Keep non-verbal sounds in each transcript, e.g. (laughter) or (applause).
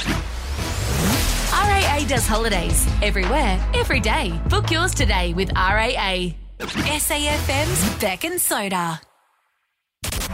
RAA does holidays everywhere, every day. Book yours today with RAA. SAFM's Beck and Soda.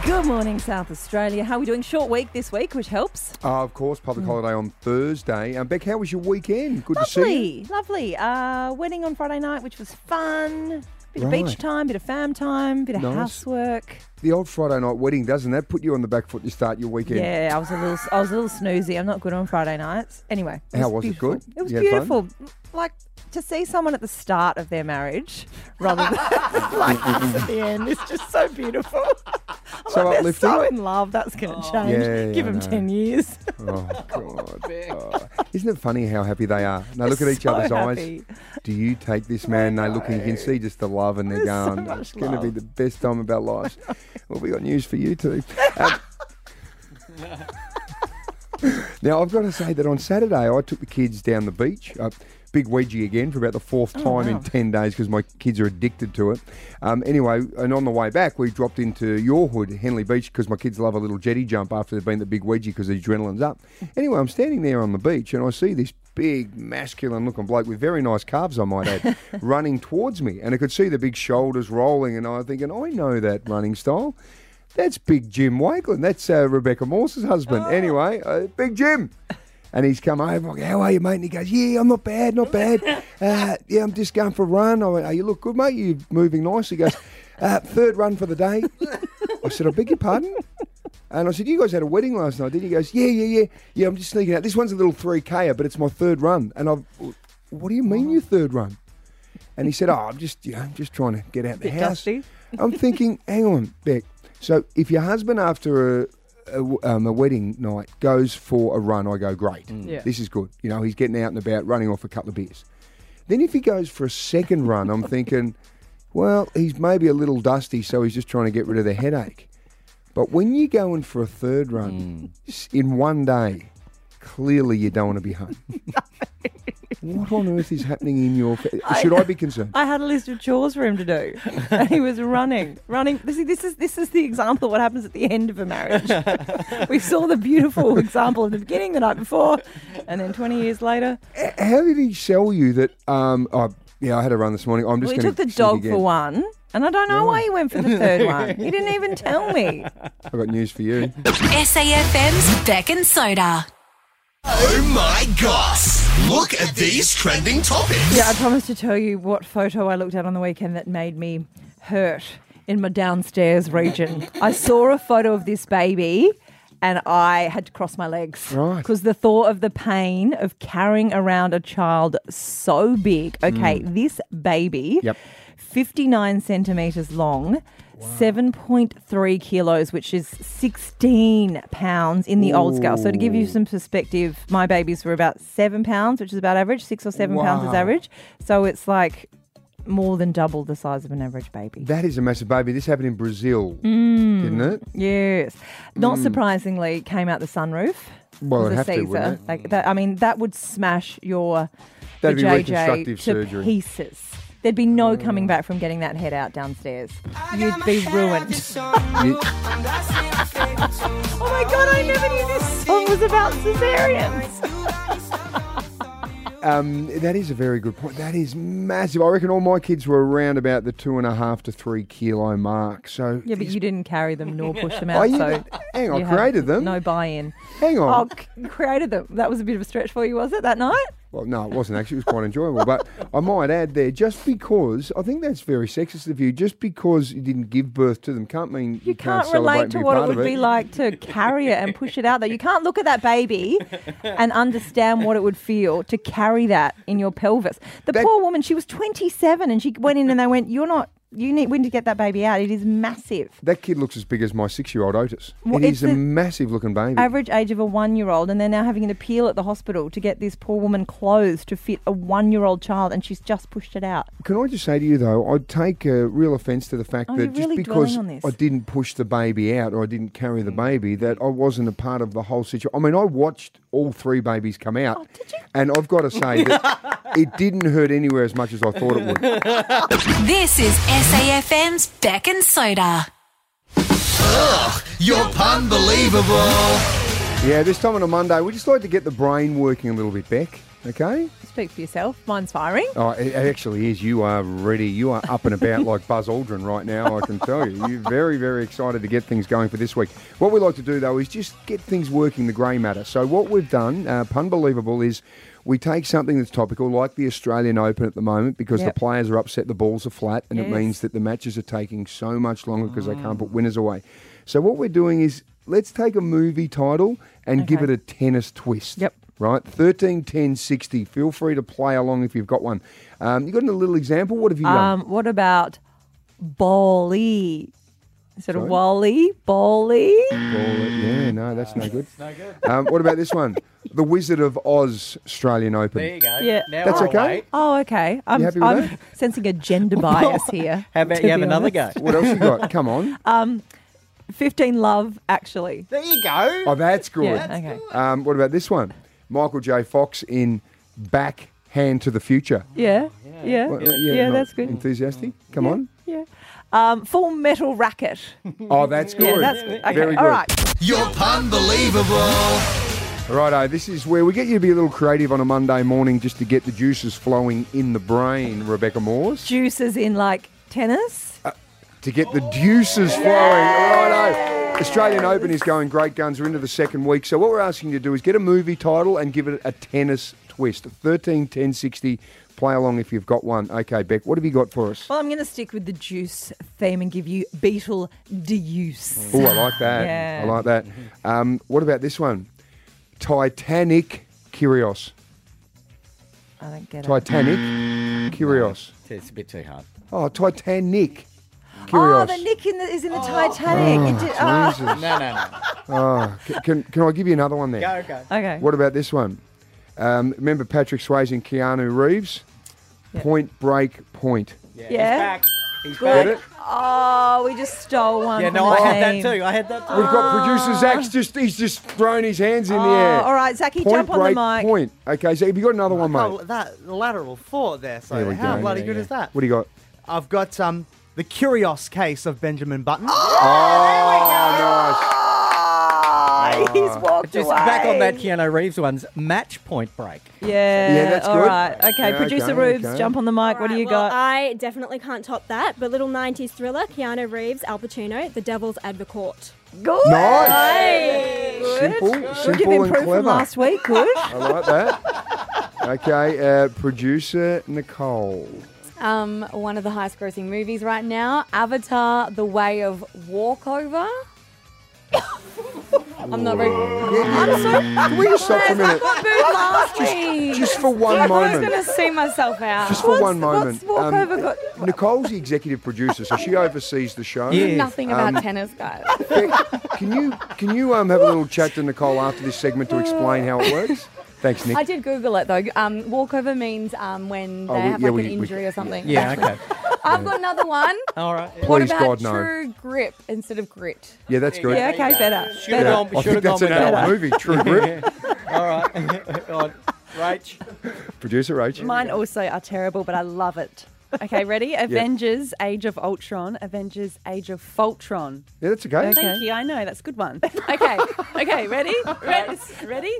Good morning, South Australia. How are we doing? Short week this week, which helps. Uh, of course, public holiday on Thursday. Um, Beck, how was your weekend? Good to see you. Lovely, lovely. Uh, wedding on Friday night, which was fun. Bit of beach time, bit of fam time, bit of Nice. housework. The old Friday night wedding, doesn't that put you on the back foot to start your weekend? Yeah, I was a little, I was a little snoozy. I'm not good on Friday nights. Anyway, How was it? Good? It was You beautiful. Like to see someone at the start of their marriage rather than (laughs) like us at the end. It's just so beautiful. (laughs) I'm So like, they're uplifting? so in love. That's going to change. Yeah, Give I them know. ten years. (laughs) Oh, God. Oh. Isn't it funny how happy they are? And they look at each So other's happy. eyes. Do you take this man? They look and you can see just the love and they're There's so going, much it's going to be love. the best time of our lives. well, we got news for you too. Um, now, I've got to say that on Saturday, I took the kids down the beach. Uh, big wedgie again for about the fourth time Oh, wow. in 10 days because my kids are addicted to it. Um, anyway, and on the way back, we dropped into your hood, Henley Beach, because my kids love a little jetty jump after they've been the big wedgie because the adrenaline's up. Anyway, I'm standing there on the beach and I see this big, masculine looking bloke with very nice calves, I might add, (laughs) running towards me. And I could see the big shoulders rolling, and I was thinking, I know that running style. That's Big Jim Wakeland. That's uh, Rebecca Morse's husband. Anyway, uh, Big Jim. (laughs) And he's come over. I'm like, how are you, mate? And he goes, yeah, I'm not bad, not bad. (laughs) Uh, yeah, I'm just going for a run. I went, oh, you look good, mate. You're moving nice. He goes, (laughs) uh, third run for the day. (laughs) I said, I beg your pardon? And I said, you guys had a wedding last night, didn't you? He goes, yeah, yeah, yeah. Yeah, I'm just sneaking out. This one's a little 3K, but it's my third run. And I've, what do you mean your third run? And he said, oh, I'm just, you know, I'm just trying to get out the Bit house. dusty. I'm thinking, hang on, Beck. So if your husband after a, a, um, a wedding night goes for a run, I go, great. Yeah. This is good. You know, he's getting out and about, running off a couple of beers. Then if he goes for a second run, I'm (laughs) thinking, well, he's maybe a little dusty, so he's just trying to get rid of the headache. But when you're going for a third run s- in one day, clearly you don't want to be home. (laughs) what on earth is happening in your? Fa- Should I be concerned? I had a list of chores for him to do, and he was running, running. See, this is this is the example of what happens at the end of a marriage. we saw the beautiful example at the beginning, the night before, and then twenty years later, How did he sell you that? Um, oh, yeah, I had a run this morning. I'm just well, he going took the dog for one, and I don't know why he went for the third one. He didn't even tell me. (laughs) I've got news for you. SAFM's Beck and Soda. Oh my gosh! Look at these trending topics. Yeah, I promised to tell you what photo I looked at on the weekend that made me hurt in my downstairs region. (laughs) I saw a photo of this baby and I had to cross my legs. Right. Because the thought of the pain of carrying around a child so big. Okay, mm. this baby, Yep. 59 centimetres long. 7.3 kilos, which is 16 pounds in the old scale. So, to give you some perspective, my babies were about seven pounds, which is about average, six or seven pounds is average. So, it's like more than double the size of an average baby. That is a massive baby. This happened in Brazil, mm. didn't it? Yes. Not mm. surprisingly, came out the sunroof. Well, a have to, Caesar. wouldn't it? Like that, I mean, that would smash your That'd be JJ reconstructive to surgery. pieces. There'd be no coming back from getting that head out downstairs. You'd be ruined. (laughs) You- (laughs) Oh my god, I never knew this song was about cesareans. (laughs) um, that is a very good point. That is massive. I reckon all my kids were around about the two and a half to three kilo mark. So Yeah, but you didn't carry them nor push them Oh, out, you- so hang on, you created them. No buy-in. Hang on. Oh, c- created them. That was a bit of a stretch for you, was it that night? Well, no, it wasn't actually. It was quite enjoyable. But I might add there, just because I think that's very sexist of you, just because you didn't give birth to them can't mean you, You can't, celebrate relate to what it would of be like to carry it and push it out there. You can't look at that baby and understand what it would feel to carry that in your pelvis. The That- poor woman, she was 27 and she went in and they went, You're not, you need, when need to get that baby out. It is massive. That kid looks as big as my six-year-old Otis. Well, it it's is a massive-looking baby. Average age of a one year old, and they're now having an appeal at the hospital to get this poor woman clothes to fit a one year old child, and she's just pushed it out. Can I just say to you though, I'd take uh, real offence to the fact Oh, that just really because dwelling on this. I didn't push the baby out or I didn't carry the baby, that I wasn't a part of the whole situation. I mean, I watched all three babies come out, Oh, did you? and I've got to say that (laughs) it didn't hurt anywhere as much as I thought it would. This is SAFM's Beck and Soda. Ugh, you're unbelievable. Yeah, this time on a Monday, we just like to get the brain working a little bit, Beck. Okay? Speak for yourself. Mine's firing. Oh, it it actually is. You are ready. You are up and about like Buzz Aldrin right now, I can tell you. You're very, very excited to get things going for this week. What we like to do, though, is just get things working the grey matter. So, what we've done, uh, Punbelievable, is we take something that's topical, like the Australian Open at the moment, because Yep. the players are upset the balls are flat, and it means that the matches are taking so much longer because they can't put winners away. So, what we're doing is let's take a movie title and give it a tennis twist. Yep. Right, thirteen ten sixty. Feel free to play along if you've got one. Um, you got a little example? What have you done? Um, what about Bali? Instead Sorry? of Wally, Bali. Ball it. Yeah, no, that's no good. no good. Um, what about this one? The Wizard of Oz Australian Open. There you go. Yeah. Now That's we're okay. away. Oh, okay. I'm, You happy with I'm that? sensing a gender bias (laughs) here. How about to you have be another honest. go? What else you got? Come on. (laughs) Um, 15 Love, actually. There you go. Oh, that's good. Yeah, okay. Um, what about this one? Michael J. Fox in Backhand to the Future. Yeah, yeah, Well, yeah, not that's good. Enthusiastic. Come on. Yeah. Um, full Metal Racket. (laughs) Oh, that's good. Yeah, that's good. Okay, Very good. right. You're unbelievable. Righto, this is where we get you to be a little creative on a Monday morning just to get the juices flowing in the brain, Rebecca Morse. Juices in like tennis. to get the deuces flowing. Righto. Australian Open is going great guns. We're into the second week. So what we're asking you to do is get a movie title and give it a tennis twist. 13, 10, 60. Play along if you've got one. Okay, Beck, what have you got for us? Well, I'm going to stick with the juice theme and give you Beetle Deuce. Oh, I like that. Yeah. I like that. Um, what about this one? Titanic Kyrgios. I don't get it. Titanic (gasps) Kyrgios. It's a bit too hard. Oh, Titanic Oh, Kyrgios. the Nick in the, is in the Titanic. It did- oh. Jesus. No, no, no. (laughs) Oh, c- can, can I give you another one there? Go, go. Okay. What about this one? Um, remember Patrick Swayze and Keanu Reeves? Yeah. Point Break Point. Yeah. Yeah. He's back. He's Get back. it? Oh, we just stole one. Yeah, no, the I had that too. I had that too. We've got producer Zach's just he's just thrown his hands in the Oh, air. all right, Zachy, Point jump on the mic. point. Okay, so have you got another one, mate? Oh, that lateral thought there. So There we how go. bloody Yeah, good is that? What do you got? I've got um the curious case of Benjamin Button. Oh, Oh, he's walked Just away. back on that Keanu Reeves one's match point break. Yeah, Yeah, that's all good. right. Okay, Yeah, producer okay, Rubes, okay. jump on the mic. what do Alright, you well, got? I definitely can't top that. But little 90s thriller, Keanu Reeves, Al Pacino, The Devil's Advocate. Good. Nice. Good. Simple, Good. simple You've and improved from clever. last week. Good. (laughs) I like that. Okay, uh, producer Nicole. Um, one of the highest grossing movies right now, Avatar: The Way of Walkover. (laughs) I'm not very. I'm so. Can we just stop for a minute? got booed last week. Just for one I was moment. going to see myself out. Just for one moment. What's walkover Um, got? Nicole's the executive producer, so she oversees the show. Yeah. Nothing about Um, tennis, guys. Beck, Can you can you um, have a little chat to Nicole after this segment to explain how it works? (laughs) Thanks, Nick. I did Google it though. Um, walkover means um, when they Oh, we- have yeah, like we- an we- injury or something. Yeah, okay. (laughs) I've got another one. All right. what Please, about God, no. true grip instead of grit? Yeah, that's good. Yeah, okay, better. Should better. have I gone, think should have that's gone an with adult that. movie. True Grit. (laughs) All right. (laughs) On. Rach. Producer Rach. Mine also are terrible, but I love it. Okay, ready? (laughs) Avengers Age of Ultron, Avengers Age of Fultron. Yeah, that's okay. Thank you, I know, that's a good one. Okay, okay, ready? (laughs) Ready? ready?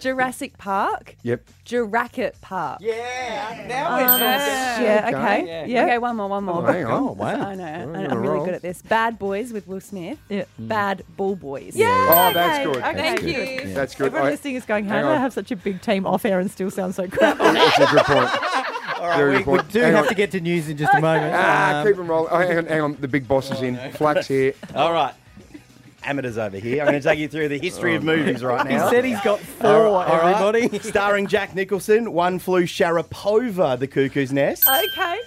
Jurassic Park, Yep. Jurassic Park. Yeah. Now we're Um, talking. yeah, Okay. okay. Yeah. Yeah. Okay, one more, one more. Oh, hang on. Oh, wow. I know, We're I- on a I'm really good at this. Bad Boys with Will Smith. Yeah. Bad Bull Boys. Yeah. Oh, that's good. okay, That's thank good. you. That's good. Everyone I- listening is going, how hang do I on. have such a big team off air and still sound so crap? (laughs) That's a good point. (laughs) All right. We, we do Hang have on. to get to news in just a moment. Ah, Um, keep them rolling. Oh, hang on, hang on. The big boss is in. Flax here. All right. Amateurs over here. I'm going to take you through the history of movies right now. he said he's got four, All right, all right. everybody. (laughs) Starring Jack Nicholson, one flew Sharapova, the cuckoo's nest. okay.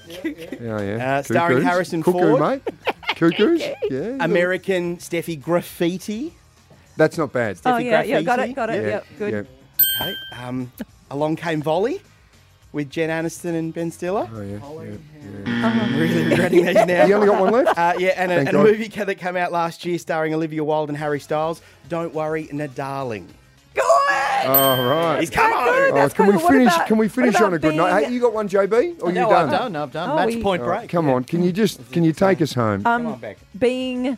Yeah, yeah. Uh, starring Cuckoos. Harrison Cuckoo, Ford. mate. Cuckoos. (laughs) Yeah. American Steffi Graffiti. That's not bad. Oh, Steffi yeah, yeah, got it, got it. Yeah, Yep, good. yeah. Okay. Um, Along Came Volley with Jen Aniston and Ben Stiller. Oh, yeah. yeah. I'm really (laughs) regretting these now. You only got one left? Uh, yeah, and a, and a movie that came out last year starring Olivia Wilde and Harry Styles. Don't worry, Darling. Good. Oh, right. He's come on. Oh, can we finish? about- can we finish on a good note? being- Hey, you got one, JB? Or you No, done? I've done. I've done. Oh, Match we- point All right, break. come on. Can you just can you take us home? Come on, Beck. Being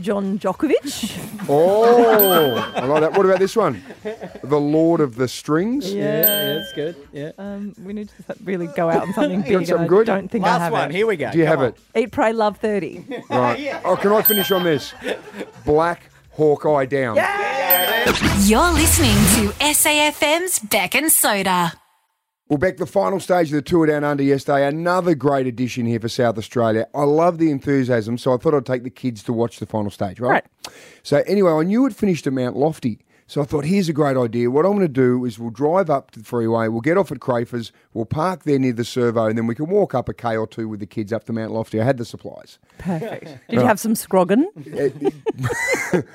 John Djokovic. Oh, I like that. What about this one? The Lord of the Strings. Yeah, yeah, it's good. Yeah. Um, we need to really go out on something (laughs) You got big. something good? I don't think I Last have one. it. Here we go. Do you Come have on. it? Eat, pray, love thirty. (laughs) Right. Oh, can I finish on this? Black Hawkeye down. You're listening to SAFM's Beck and Soda. Well, Beck, the final stage of the tour down under yesterday, another great addition here for South Australia. I love the enthusiasm, so I thought I'd take the kids to watch the final stage, right? So, anyway, I knew it finished at Mount Lofty. So I thought, here's a great idea. What I'm going to do is we'll drive up to the freeway, we'll get off at Crafers, we'll park there near the servo, and then we can walk up a K or two with the kids up to Mount Lofty. I had the supplies. Perfect. (laughs) Did you have some scroggin?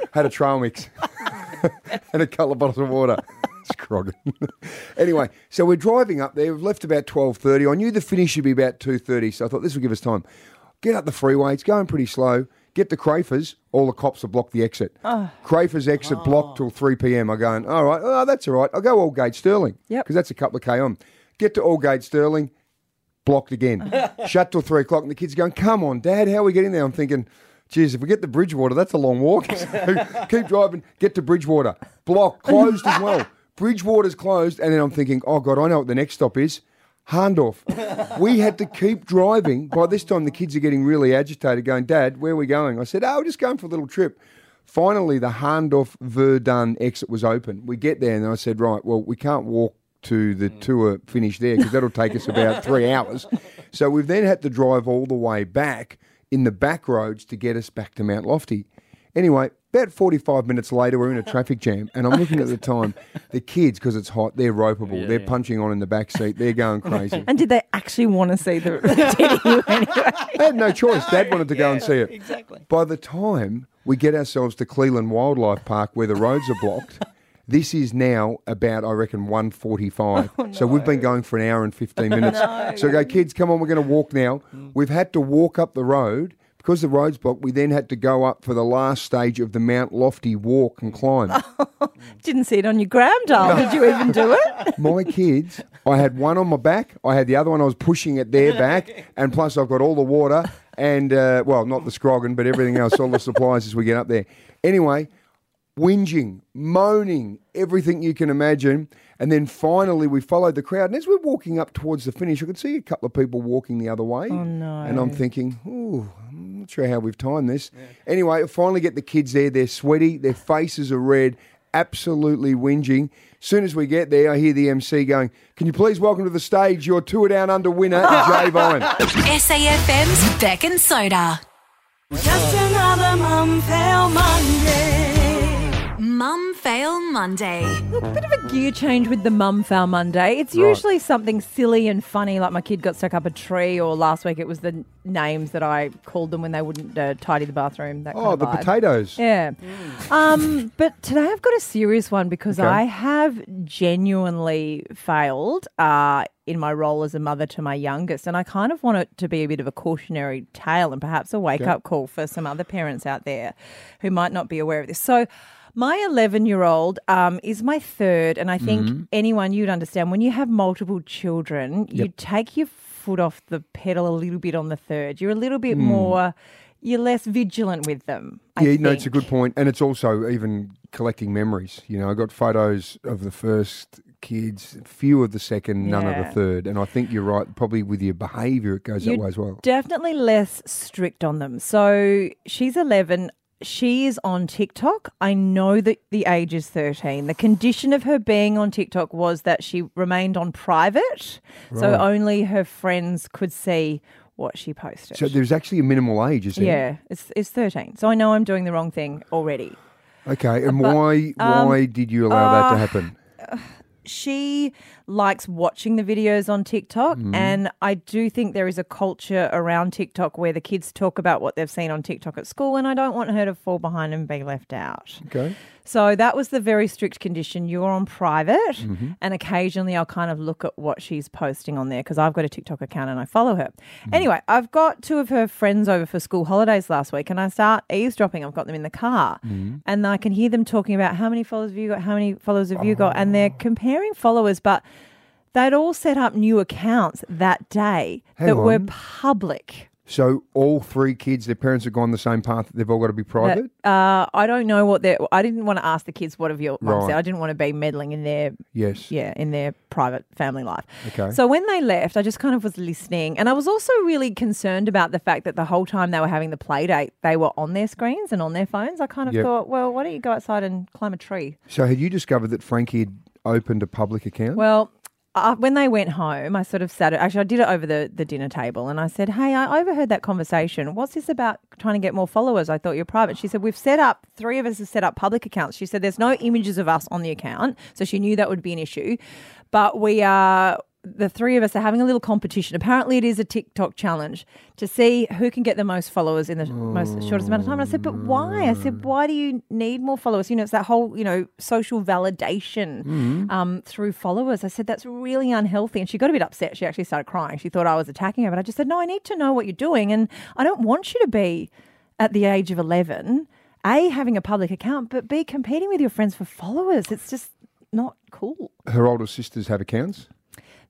(laughs) had a trail mix (laughs) and a couple of bottles of water. (laughs) Anyway, so we're driving up there. We've left about twelve thirty. I knew the finish should be about two thirty, so I thought this will give us time. Get up the freeway. It's going pretty slow. Get to Crafers. All the cops have blocked the exit. Ah. Crafers exit ah. blocked till three p.m. I'm going. All right. Oh, that's all right. I'll go Aldgate Stirling. Yep. Because that's a couple of k on. Get to Aldgate Stirling. Blocked again. (laughs) Shut till three o'clock, and the kids are going, "Come on, Dad, how are we getting there?" I'm thinking. Geez, if we get to Bridgewater, that's a long walk. (laughs) So keep driving, get to Bridgewater. Block, closed as well. Bridgewater's closed, and then I'm thinking, oh God, I know what the next stop is. Hahndorf. (laughs) we had to keep driving. By this time, the kids are getting really agitated, going, Dad, where are we going? I said, oh, we're just going for a little trip. Finally, the Hahndorf Verdun exit was open. We get there, and I said, right, well, we can't walk to the hmm. tour finish there because that'll take us about (laughs) three hours. So we've then had to drive all the way back in the back roads to get us back to Mount Lofty. Anyway, about 45 minutes later, we're in a traffic jam, and I'm looking at the time. The kids, because it's hot, they're ropeable. they're punching on in the back seat. They're going crazy. And did they actually want to see the (laughs) video anyway? They had no choice. Dad wanted to go and see it. Exactly. By the time we get ourselves to Cleland Wildlife Park, where the roads are blocked, this is now about, I reckon, 145. So we've been going for an hour and 15 minutes. (laughs) So I go, kids, come on, we're going to walk now. Mm. We've had to walk up the road. Because the road's blocked, we then had to go up for the last stage of the Mount Lofty walk and climb. (laughs) Didn't see it on your gram doll. Did you even do it? (laughs) my kids, I had one on my back, I had the other one I was pushing at their back, and plus I've got all the water and, uh, well, not the scroggin, but everything else, all the supplies as we get up there. Anyway, whinging, moaning, everything you can imagine. And then finally we followed the crowd. And as we're walking up towards the finish, I could see a couple of people walking the other way. Oh, no. And I'm thinking, ooh, I'm not sure how we've timed this. Anyway, I finally get the kids there. They're sweaty, their faces are red, absolutely whinging. Soon as we get there, I hear the MC going, Can you please welcome to the stage your Tour Down Under winner, (laughs) Jay Vine? SAFM's Beck and Soda. Just another mum Monday. Mum Fail Monday. Look, a bit of a gear change with the Mum Fail Monday. It's Right. usually something silly and funny, like my kid got stuck up a tree, or last week it was the names that I called them when they wouldn't uh, tidy the bathroom. That kind Oh, of the vibe. potatoes. Yeah. Um, but today I've got a serious one because Okay. I have genuinely failed uh, in my role as a mother to my youngest. And I kind of want it to be a bit of a cautionary tale and perhaps a wake up call for some other parents out there who might not be aware of this. So, my 11 year old um, is my third. And I think Mm-hmm. anyone you'd understand when you have multiple children, you take your foot off the pedal a little bit on the third. You're a little bit more. You're less vigilant with them. I yeah, no, it's a think. good point, and it's also even collecting memories. You know, I got photos of the first kids, few of the second, none of the third, and I think you're right. Probably with your behaviour, it goes that You're way as well. Definitely less strict on them. So she's 11. She is on TikTok. I know that the age is 13. The condition of her being on TikTok was that she remained on private. So only her friends could see what she posted. So there's actually a minimal age, is there? yeah, it's, it's 13. So I know I'm doing the wrong thing already. Okay, and But, why um, why did you allow that to uh, happen? (sighs) she likes watching the videos on TikTok. Mm-hmm. And I do think there is a culture around TikTok where the kids talk about what they've seen on TikTok at school. And I don't want her to fall behind and be left out. Okay. So that was the very strict condition. You're on private, Mm-hmm. and occasionally I'll kind of look at what she's posting on there because I've got a TikTok account and I follow her. Mm-hmm. Anyway, I've got two of her friends over for school holidays last week, and I start eavesdropping. I've got them in the car, Mm-hmm. and I can hear them talking about how many followers have you got, how many followers have you got, and they're comparing followers, but. They'd all set up new accounts that day Hang that were public. So all three kids, their parents have gone the same path. that They've all got to be private. Uh, I don't know what they're. I didn't want to ask the kids what have your mum Right. said. I didn't want to be meddling in their yes. yeah in their private family life. Okay. So when they left, I just kind of was listening, and I was also really concerned about the fact that the whole time they were having the play date, they were on their screens and on their phones. I kind of Yep. thought, well, why don't you go outside and climb a tree? So had you discovered that Frankie had opened a public account? Well, uh, when they went home, I sort of sat. Actually, I did it over the, the dinner table, and I said, "Hey, I overheard that conversation. What's this about? Trying to get more followers? I thought you're private." She said, "We've set up three of us have set up public accounts." She said, "There's no images of us on the account, so she knew that would be an issue, but we are." The three of us are having a little competition. Apparently, it is a TikTok challenge to see who can get the most followers in the most shortest amount of time. And I said, "But why?" I said, "Why do you need more followers? You know, it's that whole you know social validation um, through followers. I said, that's really unhealthy. And she got a bit upset. She actually started crying. She thought I was attacking her. But I just said, no, I need to know what you're doing. And I don't want you to be at the age of 11, A, having a public account, but B, competing with your friends for followers. It's just not cool. Her older sisters have accounts.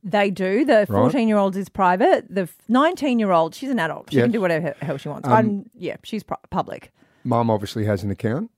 They do. The 14 year old is private. The 19 year old, she's an adult. She Yes. can do whatever the hell she wants. Um, I'm, yeah, she's public. Mum obviously has an account.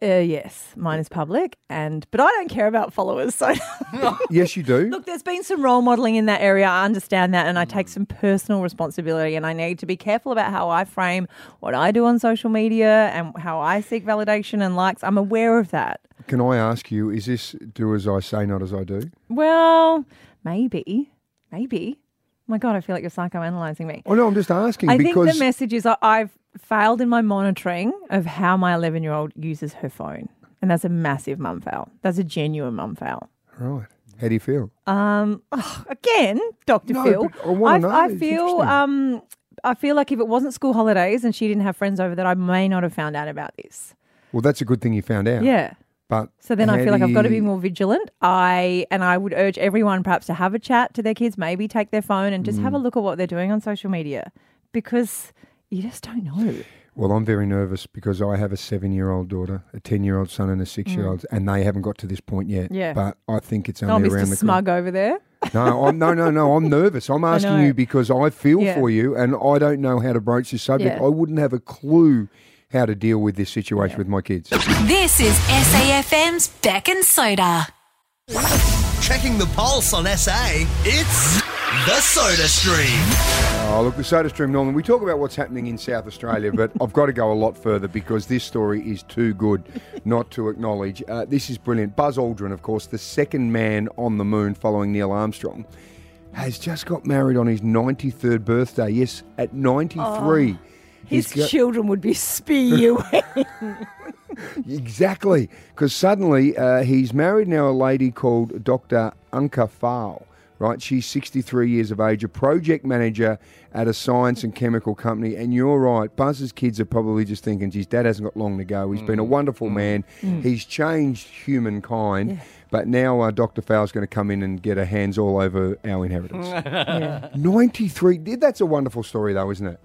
Uh, yes, mine is public, and but I don't care about followers. So (laughs) (laughs) Yes, you do. Look, there's been some role modeling in that area. I understand that, and I take some personal responsibility, and I need to be careful about how I frame what I do on social media and how I seek validation and likes. I'm aware of that. Can I ask you, is this do as I say, not as I do? Well, maybe, maybe. My God, I feel like you're psychoanalyzing me. Oh no, I'm just asking I because think the message is I- I've failed in my monitoring of how my 11 year old uses her phone, and that's a massive mum fail. That's a genuine mum fail. right. How do you feel? Um, ugh, again, Doctor No, Phil. I know. I feel um, I feel like if it wasn't school holidays and she didn't have friends over, that I may not have found out about this. Well, that's a good thing you found out. Yeah. But So then I feel like I've got to be more vigilant. I and I would urge everyone perhaps to have a chat to their kids, maybe take their phone and just have Mm. a look at what they're doing on social media because you just don't know. Well, I'm very nervous because I have a seven-year-old daughter, a ten-year-old son, and a six-year-old, and they haven't got to this point yet. Mm. Yeah. But I think it's Oh, only Mr. around the Smug over there. No, I'm, no, no, no. I'm nervous. I'm (laughs) asking you because I feel Yeah. for you, and I don't know how to broach this subject. Yeah. I wouldn't have a clue how to deal with this situation with my kids. This is SAFM's Beck and Soda. Checking the pulse on SA, it's the Soda Stream. Oh, look, the Soda Stream, Norman, we talk about what's happening in South Australia, but I've got to go a lot further because this story is too good not to acknowledge. Uh, this is brilliant. Buzz Aldrin, of course, the second man on the moon following Neil Armstrong, has just got married on his 93rd birthday. Yes, at 93. His He's children would be spewing. (laughs) Exactly, because suddenly uh, he's married now a lady called Dr. Anca Faur. Right, she's 63 years of age, a project manager at a science and chemical company. And you're right, Buzz's kids are probably just thinking, geez, dad hasn't got long to go. He's been a wonderful man. Mm. He's changed humankind. But now uh, Dr. Faur's going to come in and get her hands all over our inheritance. (laughs) 93, that's a wonderful story, though, isn't it?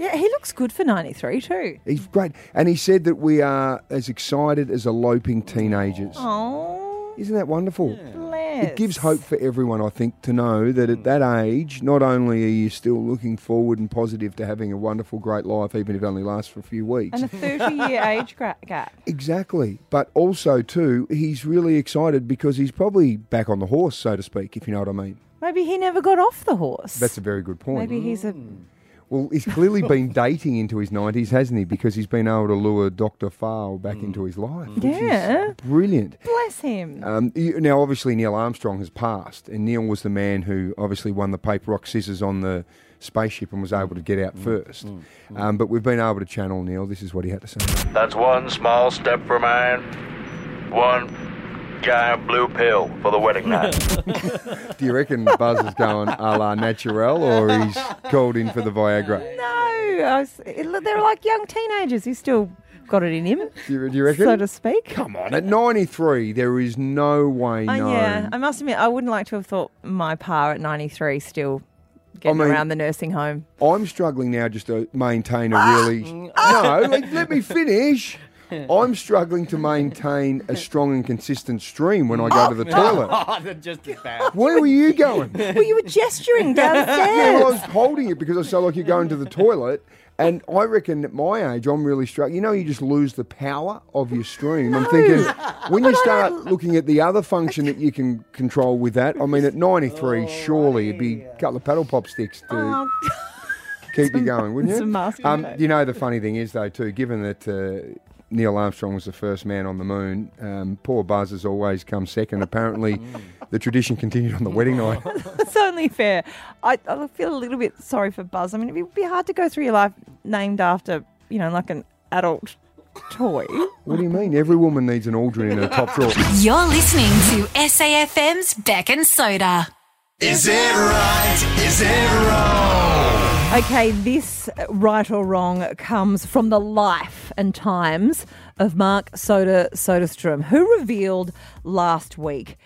Yeah, he looks good for 93 too. He's great. And he said that we are as excited as eloping teenagers. Oh, Isn't that wonderful? bless. It gives hope for everyone, I think, to know that at hmm. that age, not only are you still looking forward and positive to having a wonderful, great life, even if it only lasts for a few weeks. And a 30 year (laughs) age gra- gap. exactly. But also, too, he's really excited because he's probably back on the horse, so to speak, if you know what I mean. Maybe he never got off the horse. That's a very good point. Maybe he's a. Hmm. Well, he's clearly been (laughs) dating into his 90s, hasn't he? Because he's been able to lure Dr. Faur back into his life. which is Yeah. brilliant. Bless him. Um, you- now, obviously, Neil Armstrong has passed, and Neil was the man who obviously won the paper, rock, scissors on the spaceship and was able to get out first. Um, but we've been able to channel Neil. This is what he had to say. That's one small step for man, one giant blue pill for the wedding night. (laughs) Do you reckon Buzz is going a la naturel, or he's called in for the Viagra? No, I was, it- they're like young teenagers. He's still got it in him, Do you, do you reckon? so to speak. Come on, at 93, there is no way Uh, known. yeah, I must admit, I wouldn't like to have thought my pa at 93 still getting mean- around the nursing home. I'm struggling now just to maintain a really. no, let, let me finish. (laughs) I'm struggling to maintain a strong and consistent stream when I go to the (laughs) toilet. (laughs) Oh, they're just as bad. Where were you going? well, you were gesturing downstairs. Yeah, well, I was holding it because I felt like you're going to the toilet. And I reckon at my age, I'm really struck. You know, you just lose the power of your stream. I'm thinking when you start looking at the other function that you can control with that. I mean, at 93, surely it'd be a couple of paddle pop sticks to Oh, keep you going, wouldn't you? some masking um, you know, the funny thing is, though, too, given that uh, Neil Armstrong was the first man on the moon, um, poor Buzz has always come second. Apparently, (laughs) the tradition continued on the wedding night. (laughs) It's only fair. I, I feel a little bit sorry for Buzz. I mean, it would be hard to go through your life named after, you know, like an adult toy. What do you mean? Every woman needs an Aldrin in her top drawer. (laughs) You're listening to SAFM's Beck and Soda. Is it right? Is it wrong? Okay, this right or wrong comes from the life and times of Mark Soda Soderstrom, who revealed last week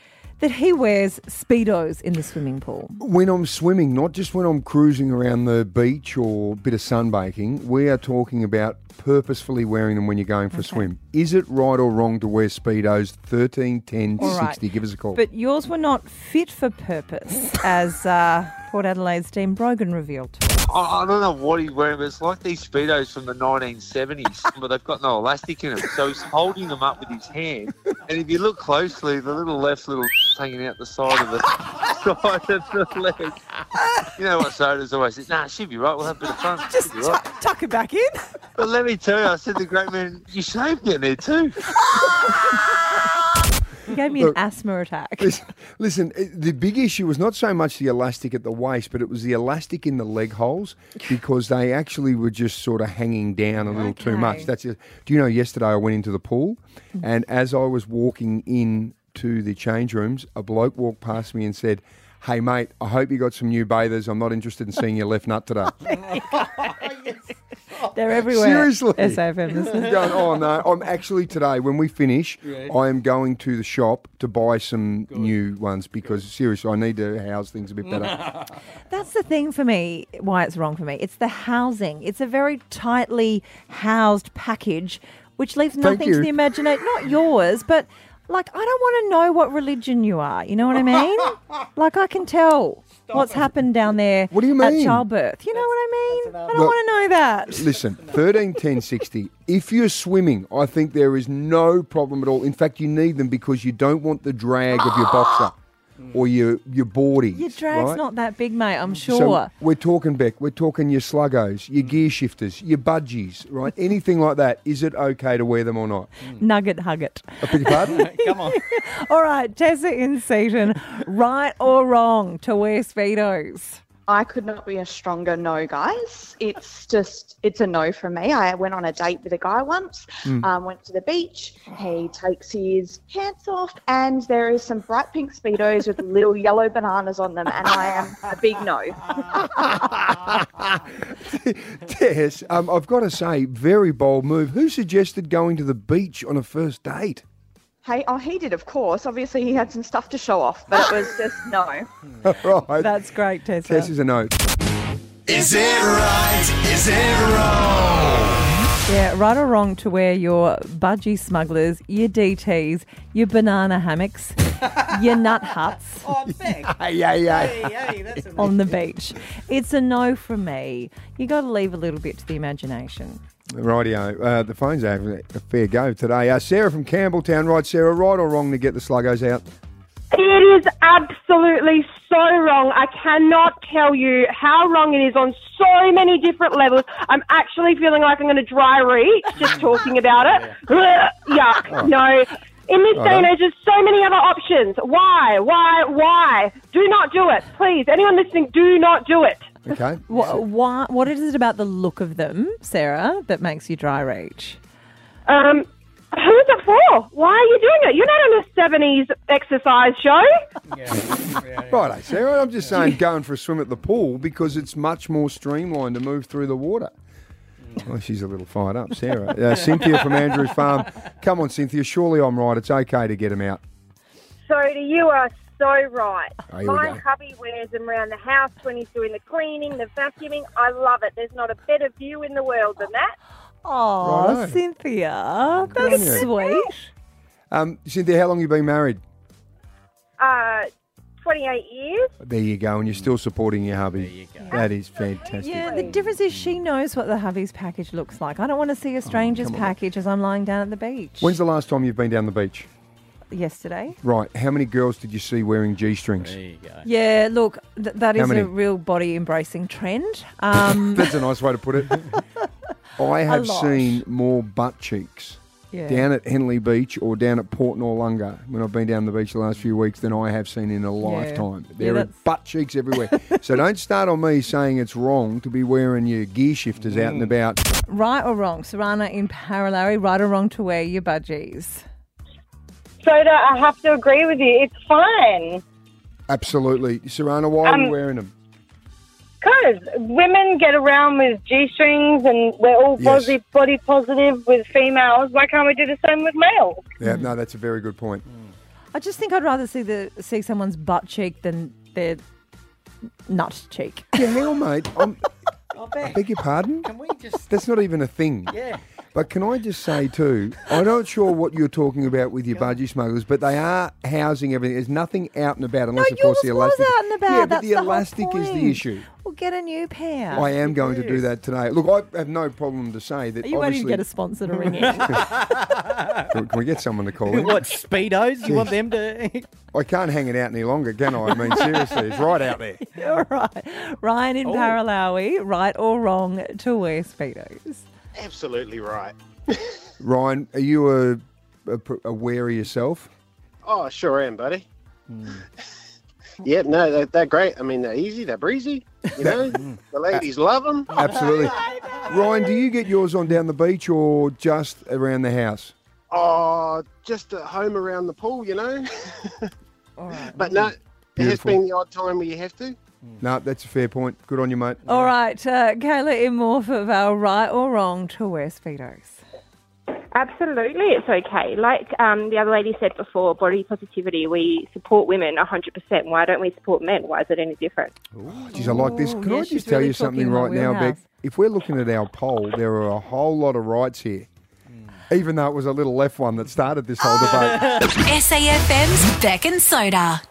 that he wears Speedos in the swimming pool. When I'm swimming, not just when I'm cruising around the beach or a bit of sunbaking, we are talking about purposefully wearing them when you're going for a swim. Is it right or wrong to wear Speedos? 13, 10, All right. 60. Give us a call. But yours were not fit for purpose, as uh, Port Adelaide's Dean Brogan revealed. I, I don't know what he's wearing, but it's like these speedos from the 1970s, (laughs) but they've got no elastic in them. So he's holding them up with his hand, and if you look closely, the little left little hanging out the side of the (laughs) side of the leg. You know what sodas always say? Nah, she'll be right. We'll have a bit of fun. (laughs) Just right. tuck it back in. But let me tell you, I said to the great man, you shaved getting there too. He gave me Look, an asthma attack. Listen, listen, eh, the big issue was not so much the elastic at the waist, but it was the elastic in the leg holes because they actually were just sort of hanging down a little too much. That's it. Do you know? Yesterday I went into the pool, and as I was walking in to the change rooms, a bloke walked past me and said. Hey mate, I hope you got some new bathers. I'm not interested in seeing your left nut today. (laughs) (laughs) They're everywhere. Seriously. SAFM (laughs) You're listeners. going, oh no, I'm actually today when we finish, I am going to the shop to buy some new ones because seriously, I need to house things a bit better. That's the thing for me, why it's wrong for me. It's the housing. It's a very tightly housed package, which leaves nothing to you. the imagination. Not yours, but like, I don't want to know what religion you are. You know what I mean? (laughs) like, I can tell what's happened down there What do you mean? at mean? childbirth. You know what I mean? I don't Look- want to know that. Listen, 13, 10, 60. If you're swimming, I think there is no problem at all. In fact, you need them because you don't want the drag of your boxer (gasps) (laughs) Mm. or your your boardies. Your drag's right? not that big, mate, I'm So sure. we're talking Beck. We're talking your sluggos, your mm. gear shifters, your budgies, right? Anything like that. Is it okay to wear them or not? Mm. Nugget hug it. I beg your pardon? (laughs) Come on. (laughs) All right, Tessa in Seaton, right or wrong to wear Speedos? I could not be a stronger no, guys. It's just, it's a no from me. I went on a date with a guy once, Mm. um, went to the beach. He takes his pants off, and there is some bright pink Speedos with little yellow bananas on them, and I am a big no. (laughs) Tess, um, I've got to say, very bold move. Who suggested going to the beach on a first date? Hey, oh, he did, of course. Obviously, he had some stuff to show off, but it was just no. (laughs) right. That's great, Tessa. Tess is a note. Is it right? Is it wrong? Yeah, right or wrong to wear your budgie smugglers, your DTs, your banana hammocks, (laughs) your nut huts Oh, Beck. (laughs) yeah, yeah. Hey, hey, that's a on the beach. It's a no from me. You got to leave a little bit to the imagination. Rightio. Uh, the phones are having a fair go today. Uh, Sarah from Campbelltown. Right, Sarah, right or wrong to get the sluggos out? It is absolutely so wrong. I cannot tell you how wrong it is on so many different levels. I'm actually feeling like I'm going to dry reach just talking about it. (laughs) Ugh, Yuck. Oh. No. In this day and age, there's so many other options. Why? Why? Why? Do not do it. Please, anyone listening, do not do it. Okay. (laughs) What, why, what is it about the look of them, Sarah, that makes you dry reach? Um, who's it for? Why are you doing it? You're not on a 70s exercise show. (laughs) Righto, Sarah. I'm just saying going for a swim at the pool because it's much more streamlined to move through the water. Well, she's a little fired up, Sarah. Uh, Cynthia from Andrews Farm. Come on, Cynthia. Surely I'm right. It's okay to get them out. Soda, you are so right. Oh, here we My go. hubby wears them around the house when he's doing the cleaning, the vacuuming. I love it. There's not a better view in the world than that. Oh, Righto. Cynthia, Good on that's you. sweet. Um, Cynthia, how long you been married? Uh, 28 years. There you go, and you're still supporting your hubby. There you go. That is fantastic. Yeah, the difference is she knows what the hubby's package looks like. I don't want to see a stranger's Oh, package as I'm lying down at the beach. When's the last time you've been down the beach? Yesterday. Right. How many girls did you see wearing G strings? There you go. Yeah, look, th- that How is many? a real body embracing trend. (laughs) Um, (laughs) That's a nice way to put it. (laughs) I have lot. seen more butt cheeks Yeah. down at Henley Beach or down at Port Noarlunga when I've been down the beach the last few weeks than I have seen in a lifetime. Yeah, There are that's- butt cheeks everywhere. so don't start on me saying it's wrong to be wearing your gear shifters out and about. right or wrong, Sarana in Paralowie, right or wrong to wear your budgies? Soda, I have to agree with you. It's fine. Absolutely. Serrana, why are you Um, wearing them? Because women get around with G strings and we're all Yes. body, body positive with females. Why can't we do the same with males? Yeah, no, that's a very good point. I just think I'd rather see the see someone's butt cheek than their nut cheek. Yeah, hang on, mate. I'm, (laughs) I beg your pardon? Can we just? That's not even a thing. Yeah. But can I just say too, I'm not sure what you're talking about with your budgie smugglers, but they are housing everything. There's nothing out and about unless, of course, the yours was elastic. out and about. Yeah, but That's the the whole elastic is the point. issue. We'll get a new pair. I am going to do that today. Look, I have no problem to say that. Are you waiting to obviously- get a sponsor to (laughs) ring in? Can, can we get someone to call (laughs) in? What speedos? You want them to? (laughs) I can't hang it out any longer, can I? I mean, seriously, it's right out there. All right. Ryan in Oh. Paralowie, right or wrong to wear Speedos? Absolutely right. (laughs) Ryan, are you a, a, aware of yourself? Oh, sure am, buddy. Hmm. (laughs) Yeah, no, they're, they're great. I mean, they're easy, they're breezy. You know, the ladies love them. (laughs) Absolutely. Ryan, do you get yours on down the beach or just around the house? Oh, just at home around the pool, you know. but no, there has been the odd time where you have to. No, that's a fair point. Good on you, mate. All right. Uh, Kayla in Morphettville, right or wrong to wear Speedos? Absolutely, it's okay. Like um, the other lady said before, body positivity, we support women 100%. Why don't we support men? Why is it any different? Geez, I like this. Ooh, Can yeah, I she's just tell really you talking something my right now, Beck? wheelhouse. If we're looking at our poll, there are a whole lot of rights here. Even though it was a little left one that started this whole debate. (laughs) SAFM's Beck and Soda.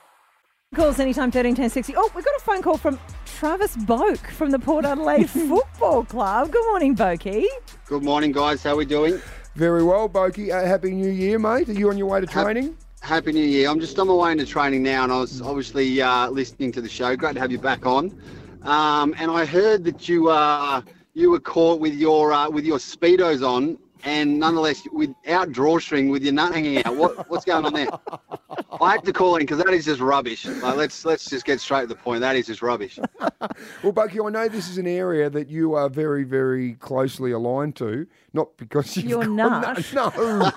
Calls anytime 13 10 60. Oh, we've got a phone call from Travis Boak from the Port Adelaide (laughs) Football Club. Good morning, Bokie. Good morning, guys. How are we doing? Very well, Boki. Uh, Happy New Year, mate. Are you on your way to Hap- training? Happy New Year. I'm just on my way into training now, and I was obviously uh, listening to the show. Great to have you back on. Um, and I heard that you uh, you were caught with your uh, with your speedos on, and nonetheless without drawstring with your nut hanging out. What, what's going on there? I have to call in because that is just rubbish. Like, let's let's just get straight to the point. That is just rubbish. (laughs) Well, Bucky, I know this is an area that you are very, very closely aligned to. Not because you've You're got- not. No,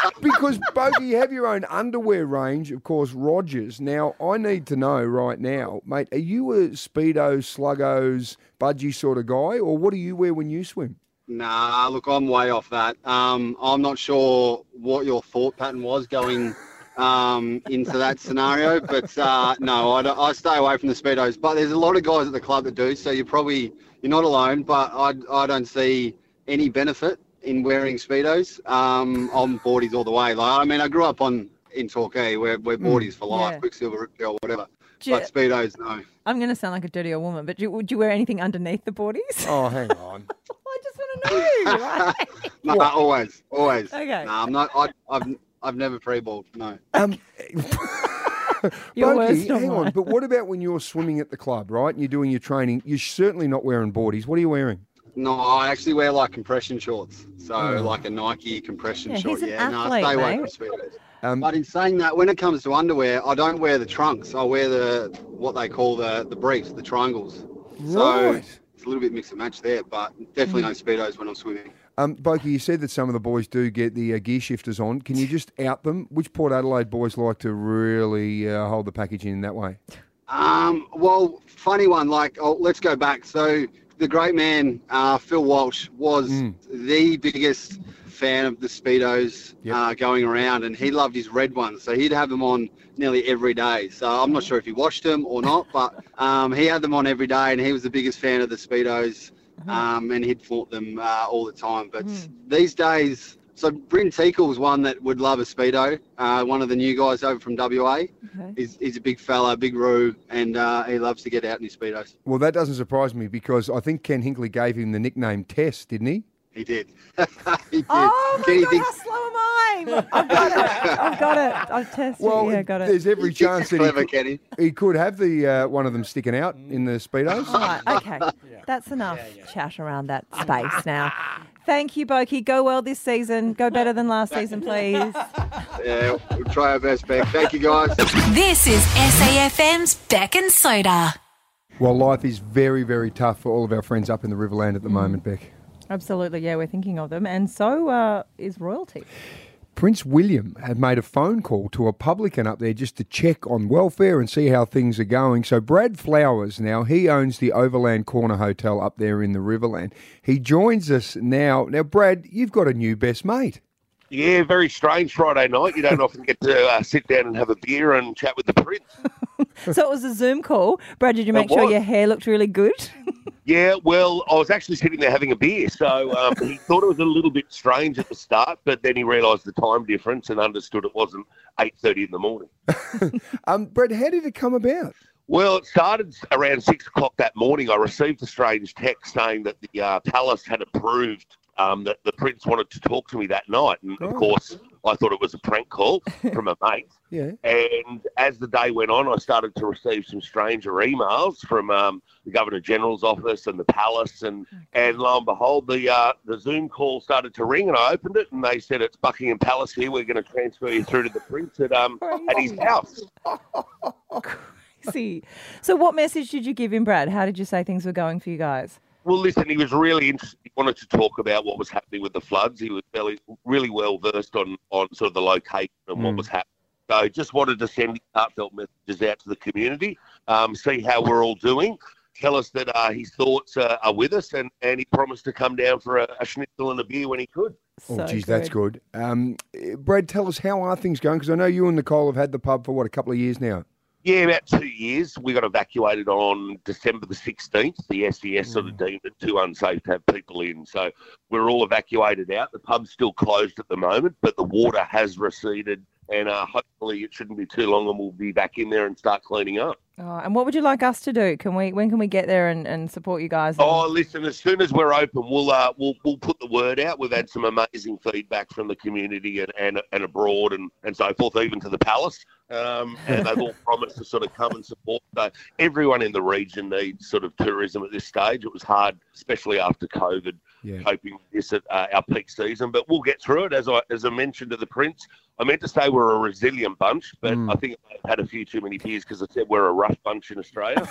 (laughs) because Bucky, you have your own underwear range, of course, Rogers. Now, I need to know right now, mate, are you a Speedo, Sluggos, Budgie sort of guy, or what do you wear when you swim? Nah, look, I'm way off that. Um, I'm not sure what your thought pattern was going um, into that scenario, but uh, no, I, I stay away from the speedos. But there's a lot of guys at the club that do, so you're probably you're not alone. But I, I don't see any benefit in wearing speedos. Um, I'm boardies all the way. Like I mean, I grew up on in Torquay, where we're boardies for life, Yeah. Quiksilver, Riptail, whatever. But speedos, no. I'm going to sound like a dirty old woman, but do, would you wear anything underneath the boardies? Oh, hang on. (laughs) no, No, always, always. Okay. No, I'm not. I, I've I've never pre-balled. No. Um, (laughs) You're Bucky, worse hang on, mine. but what about when you're swimming at the club, right, and you're doing your training? You're certainly not wearing boardies. What are you wearing? No, I actually wear like compression shorts. So Oh. like a Nike compression Yeah, short. he's an yeah, no, athlete, I stay away mate. from speedos. Um, but in saying that, when it comes to underwear, I don't wear the trunks. I wear the what they call the the briefs, the triangles. Right. So it's a little bit mix and match there, but definitely no speedos when I'm swimming. Um, Boki, you said that some of the boys do get the uh, gear shifters on. Can you just out them? Which Port Adelaide boys like to really uh, hold the package in that way? Um, well, funny one. Like, oh, let's go back. So the great man uh, Phil Walsh was the biggest fan of the speedos uh, going around, and he loved his red ones. So he'd have them on nearly every day. So I'm not sure if he washed them or not, but um, he had them on every day, and he was the biggest fan of the speedos um, and he'd fought them uh, all the time. But these days, so Brynn Teakle's one that would love a speedo. Uh, one of the new guys over from WA. He's, he's a big fella, big roo, and uh, he loves to get out in his speedos. Well, that doesn't surprise me because I think Ken Hinkley gave him the nickname Tess, didn't he? He did. (laughs) he did. Oh my god, thinks- how slow am I? I've got it. I've got it. I've tested. Well, yeah, got it. there's every chance that he could, Kenny. he could have the uh, one of them sticking out in the speedos. Right, okay. (laughs) That's enough chat around that space now. (laughs) Thank you, Boki. Go well this season. Go better than last season, please. (laughs) Yeah, we'll try our best, Beck. Thank you, guys. This is SAFM's Beck and Soda. Well, life is very, very tough for all of our friends up in the Riverland at the moment, Beck. Absolutely, yeah, we're thinking of them. And so uh, is royalty. Prince William had made a phone call to a publican up there just to check on welfare and see how things are going. So Brad Flowers now he owns the Overland Corner Hotel up there in the Riverland. He joins us now. Now, Brad, you've got a new best mate. Yeah, very strange Friday night. You don't (laughs) often get to uh, sit down and have a beer and chat with the prince. (laughs) So it was a Zoom call. Brad, did you make It sure was. your hair looked really good? (laughs) Yeah, well, I was actually sitting there having a beer, so um, he thought it was a little bit strange at the start, but then he realised the time difference and understood it wasn't eight thirty in the morning. Um, Brad, how did it come about? Well, it started around six o'clock that morning. I received a strange text saying that the uh, palace had approved um, that the prince wanted to talk to me that night, and of course, I thought it was a prank call (laughs) from a mate. Yeah. And as the day went on, I started to receive some stranger emails from um, the Governor General's office and the palace, and, and lo and behold, the uh, the Zoom call started to ring, and I opened it, and they said it's Buckingham Palace here. We're going to transfer you through to the prince at um at his house. (laughs) See. So what message did you give him, Brad? How did you say things were going for you guys? Well, listen, he was really interested. He wanted to talk about what was happening with the floods. He was really, really well versed on, on sort of the location and what Mm. was happening. So just wanted to send heartfelt messages out to the community, um, see how we're all doing, tell us that uh, his thoughts uh, are with us, and, and he promised to come down for a, a schnitzel and a beer when he could. Oh, geez, that's good. Um, eh, Brad, tell us how are things going? Because I know you and Nicole have had the pub for what a couple of years now. Yeah, about two years. We got evacuated on December the 16th. The SES sort of deemed it too unsafe to have people in. So we're all evacuated out. The pub's still closed at the moment, but the water has receded. And uh, hopefully it shouldn't be too long and we'll be back in there and start cleaning up. Oh, and what would you like us to do? Can we? When can we get there and, and support you guys? and- Oh, listen! As soon as we're open, we'll uh, we'll we'll put the word out. We've had some amazing feedback from the community and, and, and abroad and, and so forth, even to the palace. Um, and they've all promised to sort of come and support. So everyone in the region needs sort of tourism at this stage. It was hard, especially after COVID, Yeah. coping with this at uh, our peak season. But we'll get through it. As I as I mentioned to the prince, I meant to say we're a resilient bunch, but I think I've had a few too many beers because I said we're a rough bunch in Australia.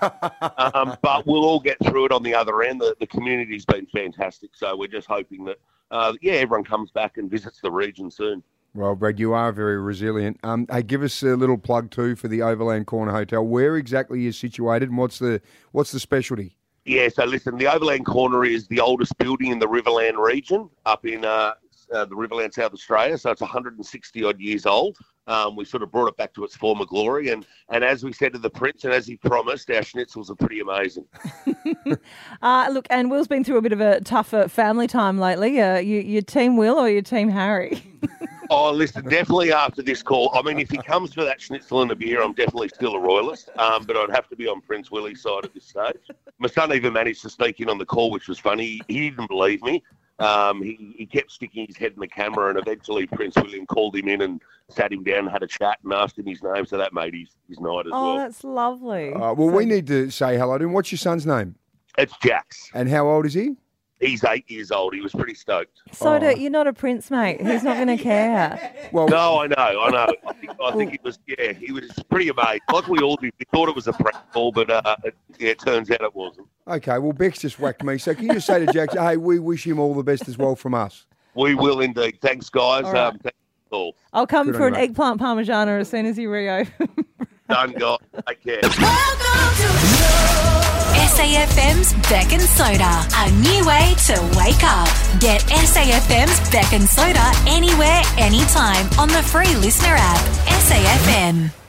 (laughs) um, but we'll all get through it on the other end. The, the community's been fantastic, so we're just hoping that, uh, yeah, everyone comes back and visits the region soon. Well, Brad, you are very resilient. Um, hey, give us a little plug too for the Overland Corner Hotel. Where exactly is situated, and what's the what's the specialty? Yeah, so listen, the Overland Corner is the oldest building in the Riverland region up in uh, uh, the Riverland, South Australia. So it's 160 odd years old. Um, we sort of brought it back to its former glory. And, and as we said to the Prince, and as he promised, our schnitzels are pretty amazing. (laughs) Uh, look, and Will's been through a bit of a tougher family time lately. Uh, you, your team Will or your team Harry? (laughs) Oh, listen, definitely after this call. I mean, if he comes for that schnitzel and a beer, I'm definitely still a royalist, um, but I'd have to be on Prince Willie's side at this stage. My son even managed to sneak in on the call, which was funny. He didn't believe me. Um, he, he kept sticking his head in the camera, and eventually Prince William called him in and sat him down and had a chat and asked him his name, so that made his, his night as well. oh, well. that's lovely. Uh, well, we need to say hello to him. What's your son's name? It's Jax. And how old is he? He's eight years old. He was pretty stoked. Soda, you're not a prince, mate. He's not going to care. (laughs) Well, no, I know, I know. I think, I think he was, yeah, he was pretty amazed. Like we all did. We thought it was a prank call, but uh, it, yeah, it turns out it wasn't. Okay, well, Beck's just whacked me. So can you just say to Jack, (laughs) hey, we wish him all the best as well from us? We will indeed. Thanks, guys. All right. Um, thanks for the. I'll come Good for an you, mate. eggplant parmigiana as soon as you reopen. Done, guys. Take care. (laughs) SAFM's Beck and Soda, a new way to wake up. Get SAFM's Beck and Soda anywhere, anytime on the free listener app. SAFM.